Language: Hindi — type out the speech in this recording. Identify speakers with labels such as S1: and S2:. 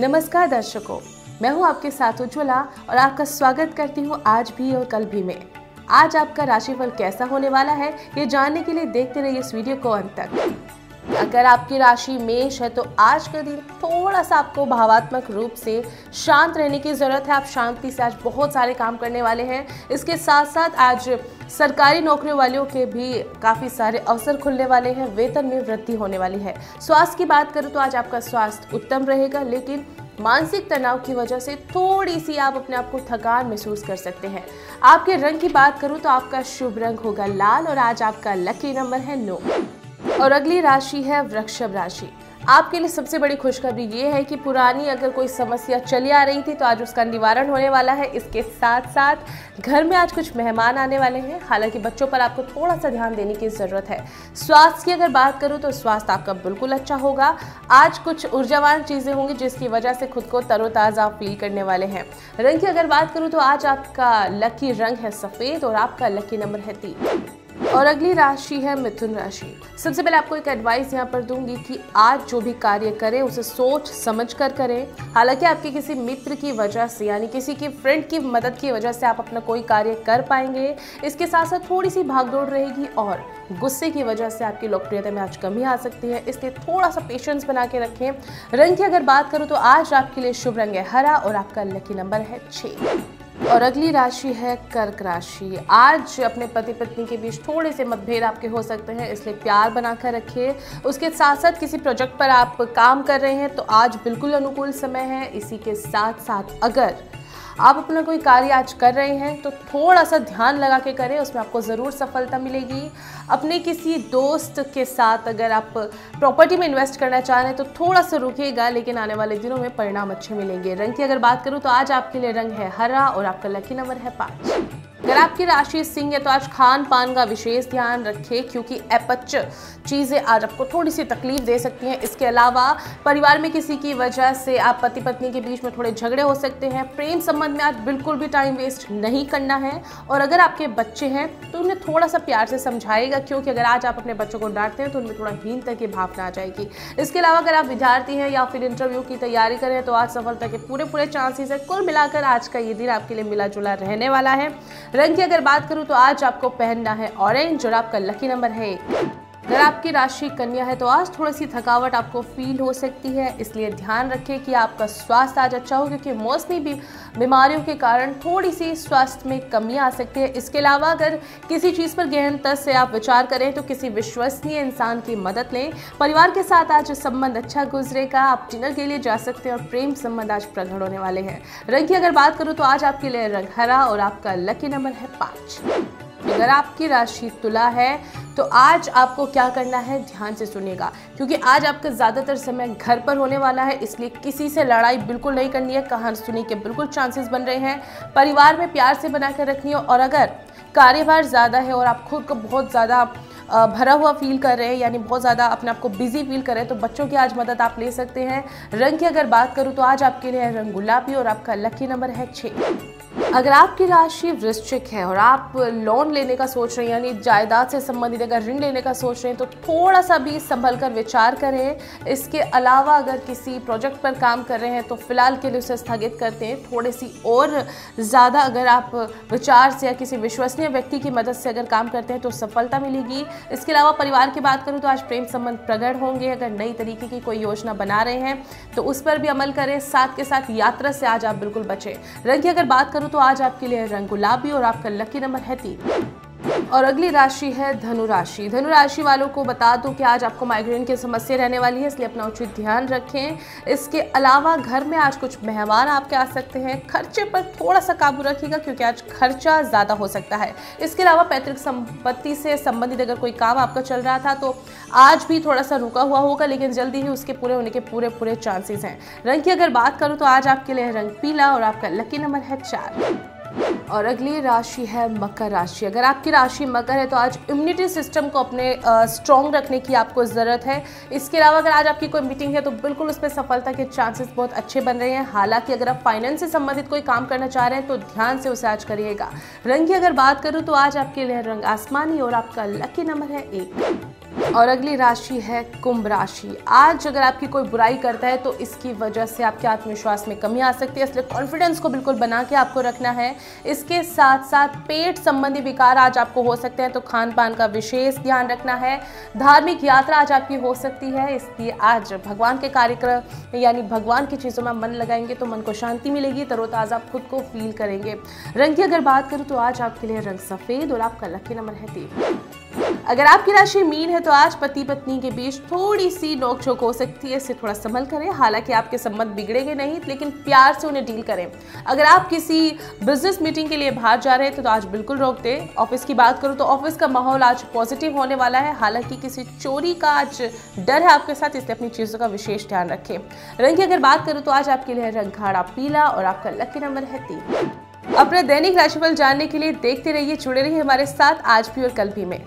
S1: नमस्कार दर्शकों, मैं हूँ आपके साथ उज्ज्वला और आपका स्वागत करती हूँ आज भी और कल भी में। आज आपका राशिफल कैसा होने वाला है, ये जानने के लिए देखते रहिए इस वीडियो को अंत तक। अगर आपकी राशि मेष है तो आज का दिन थोड़ा सा आपको भावात्मक रूप से शांत रहने की ज़रूरत है। आप शांति से आज बहुत सारे काम करने वाले हैं। इसके साथ साथ आज सरकारी नौकरी वालों के भी काफ़ी सारे अवसर खुलने वाले हैं। वेतन में वृद्धि होने वाली है। स्वास्थ्य की बात करूँ तो आज आपका स्वास्थ्य उत्तम रहेगा, लेकिन मानसिक तनाव की वजह से थोड़ी सी आप अपने आप को थकान महसूस कर सकते हैं। आपके रंग की बात करूँ तो आपका शुभ रंग होगा लाल और आज आपका लकी नंबर है नौ। और अगली राशि है वृक्षभ राशि। आपके लिए सबसे बड़ी खुशखबरी ये है कि पुरानी अगर कोई समस्या चली आ रही थी तो आज उसका निवारण होने वाला है। इसके साथ साथ घर में आज कुछ मेहमान आने वाले हैं। हालाँकि बच्चों पर आपको थोड़ा सा ध्यान देने की ज़रूरत है। स्वास्थ्य की अगर बात करूँ तो स्वास्थ्य आपका बिल्कुल अच्छा होगा। आज कुछ ऊर्जावान चीज़ें होंगी, जिसकी वजह से खुद को तरोताज़ा फील करने वाले हैं। रंग की अगर बात करूँ तो आज आपका लकी रंग है सफ़ेद और आपका लकी नंबर है तीन। और अगली राशि है मिथुन राशि। सबसे पहले आपको एक एडवाइस यहाँ पर दूँगी कि आज जो भी कार्य करें, उसे सोच समझ कर। करें हालाँकि आपके किसी मित्र की वजह से, यानी किसी की फ्रेंड की मदद की वजह से आप अपना कोई कार्य कर पाएँगे। इसके साथ साथ थोड़ी सी भागदौड़ रहेगी और गुस्से की वजह से आपकी लोकप्रियता में आज कमी आ सकती है। इसलिए थोड़ा सा पेशेंस बना के रखें। रंग की अगर बात करूँ तो आज आपके लिए शुभ रंग है हरा और आपका लकी नंबर है छः और अगली राशि है कर्क राशि। आज अपने पति पत्नी के बीच थोड़े से मतभेद आपके हो सकते हैं, इसलिए प्यार बनाकर रखिए। उसके साथ साथ किसी प्रोजेक्ट पर आप काम कर रहे हैं तो आज बिल्कुल अनुकूल समय है। इसी के साथ साथ अगर आप अपना कोई कार्य आज कर रहे हैं तो थोड़ा सा ध्यान लगा के करें, उसमें आपको ज़रूर सफलता मिलेगी। अपने किसी दोस्त के साथ अगर आप प्रॉपर्टी में इन्वेस्ट करना चाह रहे हैं तो थोड़ा सा रुकिएगा लेकिन आने वाले दिनों में परिणाम अच्छे मिलेंगे। रंग की अगर बात करूँ तो आज आपके लिए रंग है हरा और आपका लकी नंबर है पाँच। अगर आपकी राशि सिंह है तो आज खान पान का विशेष ध्यान रखें, क्योंकि अपच चीज़ें आज आपको थोड़ी सी तकलीफ़ दे सकती हैं। इसके अलावा, परिवार में किसी की वजह से आप पति पत्नी के बीच में थोड़े झगड़े हो सकते हैं। प्रेम संबंध में आज बिल्कुल भी टाइम वेस्ट नहीं करना है। और अगर आपके बच्चे हैं तो उन्हें थोड़ा सा प्यार से समझाएगा, क्योंकि अगर आज आप अपने बच्चों को डांटते हैं तो उनमें थोड़ा हीनता की भावना आ जाएगी। इसके अलावा, अगर आप विद्यार्थी हैं या फिर इंटरव्यू की तैयारी करें तो आज सफलता के पूरे पूरे चांसेस है। कुल मिलाकर आज का ये दिन आपके लिए मिला जुला रहने वाला है। रंग की अगर बात करूँ तो आज आपको पहनना है ऑरेंज और आपका लकी नंबर है अगर आपकी राशि कन्या है तो आज थोड़ी सी थकावट आपको फील हो सकती है। इसलिए ध्यान रखें कि आपका स्वास्थ्य आज अच्छा हो, क्योंकि मौसमी भी बीमारियों के कारण थोड़ी सी स्वास्थ्य में कमी आ सकती है। इसके अलावा अगर किसी चीज़ पर गहनता से आप विचार करें तो किसी विश्वसनीय इंसान की मदद लें। परिवार के साथ आज संबंध अच्छा गुजरेगा, आप डिनर के लिए जा सकते हैं और प्रेम संबंध आज प्रकट होने वाले हैं। रंग की अगर बात करूँ तो आज आपके लिए रंग हरा और आपका लकी नंबर है पाँच। अगर आपकी राशि तुला है तो आज आपको क्या करना है? ध्यान से सुनिएगा। क्योंकि आज आपका ज़्यादातर समय घर पर होने वाला है, इसलिए किसी से लड़ाई बिल्कुल नहीं करनी है। कहानी सुनी के बिल्कुल चांसेस बन रहे हैं। परिवार में प्यार से बनाकर रखनी है और अगर कार्यभार ज़्यादा है और आप खुद को बहुत ज़्यादा भरा हुआ फील कर रहे हैं, यानी बहुत ज़्यादा अपने आप को बिज़ी फील कर रहे हैं तो बच्चों की आज मदद आप ले सकते हैं। रंग की अगर बात करूँ तो आज आपके लिए रंग गुलाबी और आपका लकी नंबर है छः। अगर आपकी राशि वृश्चिक है और आप लोन लेने का सोच रहे हैं, यानी जायदाद से संबंधित अगर ऋण लेने का सोच रहे हैं तो थोड़ा सा भी संभल कर विचार करें। इसके अलावा अगर किसी प्रोजेक्ट पर काम कर रहे हैं तो फ़िलहाल के लिए उसे स्थगित करते हैं। थोड़ी सी और ज़्यादा अगर आप विचार से या किसी विश्वसनीय व्यक्ति की मदद से अगर काम करते हैं तो सफलता मिलेगी। इसके अलावा परिवार की बात करूँ तो आज प्रेम संबंध प्रगट होंगे। अगर नई तरीके की कोई योजना बना रहे हैं तो उस पर भी अमल करें। साथ के साथ यात्रा से आज आप बिल्कुल बचें। रंग की अगर बात करूँ तो आज आपके लिए रंग गुलाबी और आपका लकी नंबर है तीन। और अगली राशि है धनु राशि धनु राशि वालों को बता दूँ कि आज आपको माइग्रेन की समस्या रहने वाली है, इसलिए अपना उचित ध्यान रखें। इसके अलावा घर में आज कुछ मेहमान आपके आ सकते हैं। खर्चे पर थोड़ा सा काबू रखिएगा, क्योंकि आज खर्चा ज़्यादा हो सकता है। इसके अलावा पैतृक संपत्ति से संबंधित अगर कोई काम आपका चल रहा था तो आज भी थोड़ा सा रुका हुआ होगा, लेकिन जल्दी ही उसके पूरे होने के पूरे पूरे चांसेस हैं। रंग की अगर बात करूँ तो आज आपके लिए रंग पीला और आपका लकी नंबर है चार। और अगली राशि है मकर राशि। अगर आपकी राशि मकर है तो आज इम्यूनिटी सिस्टम को अपने स्ट्रॉन्ग रखने की आपको ज़रूरत है। इसके अलावा अगर आज आपकी कोई मीटिंग है तो बिल्कुल उस पर सफलता के चांसेस बहुत अच्छे बन रहे हैं। हालाँकि अगर आप फाइनेंस से संबंधित कोई काम करना चाह रहे हैं तो ध्यान से उसे आज करिएगा। रंग की अगर बात करूँ तो आज आपके लिए रंग आसमानी और आपका लकी नंबर है एक। और अगली राशि है कुंभ राशि। आज अगर आपकी कोई बुराई करता है तो इसकी वजह से आपके आत्मविश्वास में कमी आ सकती है, इसलिए कॉन्फिडेंस को बिल्कुल बना के आपको रखना है। इसके साथ साथ पेट संबंधी विकार आज आपको हो सकते हैं तो खान पान का विशेष ध्यान रखना है। धार्मिक यात्रा आज आपकी हो सकती है, इसलिए आज भगवान के कार्यक्रम, यानी भगवान की चीज़ों में मन लगाएँगे तो मन को शांति मिलेगी, तरोताज़ा आप खुद को फील करेंगे। रंग की अगर बात करूँ तो आज आपके लिए रंग सफ़ेद और आपका लकी नंबर है तीन। अगर आपकी राशि मीन है तो आज पति पत्नी के बीच थोड़ी सी नोकझोंक हो सकती है, इससे थोड़ा संभल करें। हालाँकि आपके संबंध बिगड़ेंगे नहीं, लेकिन प्यार से उन्हें डील करें। अगर आप किसी बिज़नेस मीटिंग के लिए बाहर जा रहे हैं तो आज बिल्कुल रोक दें। ऑफ़िस की बात करूँ तो ऑफ़िस का माहौल आज पॉजिटिव होने वाला है। हालाँकि किसी चोरी का आज डर है आपके साथ, इसलिए अपनी चीज़ों का विशेष ध्यान रखें। रंग की अगर बात करूँ तो आज आपके लिए रंग खाड़ा पीला और आपका लकी नंबर है तीन। अपने दैनिक राशिफल जानने के लिए देखते रहिए, जुड़े रहिए हमारे साथ आज भी और कल भी में।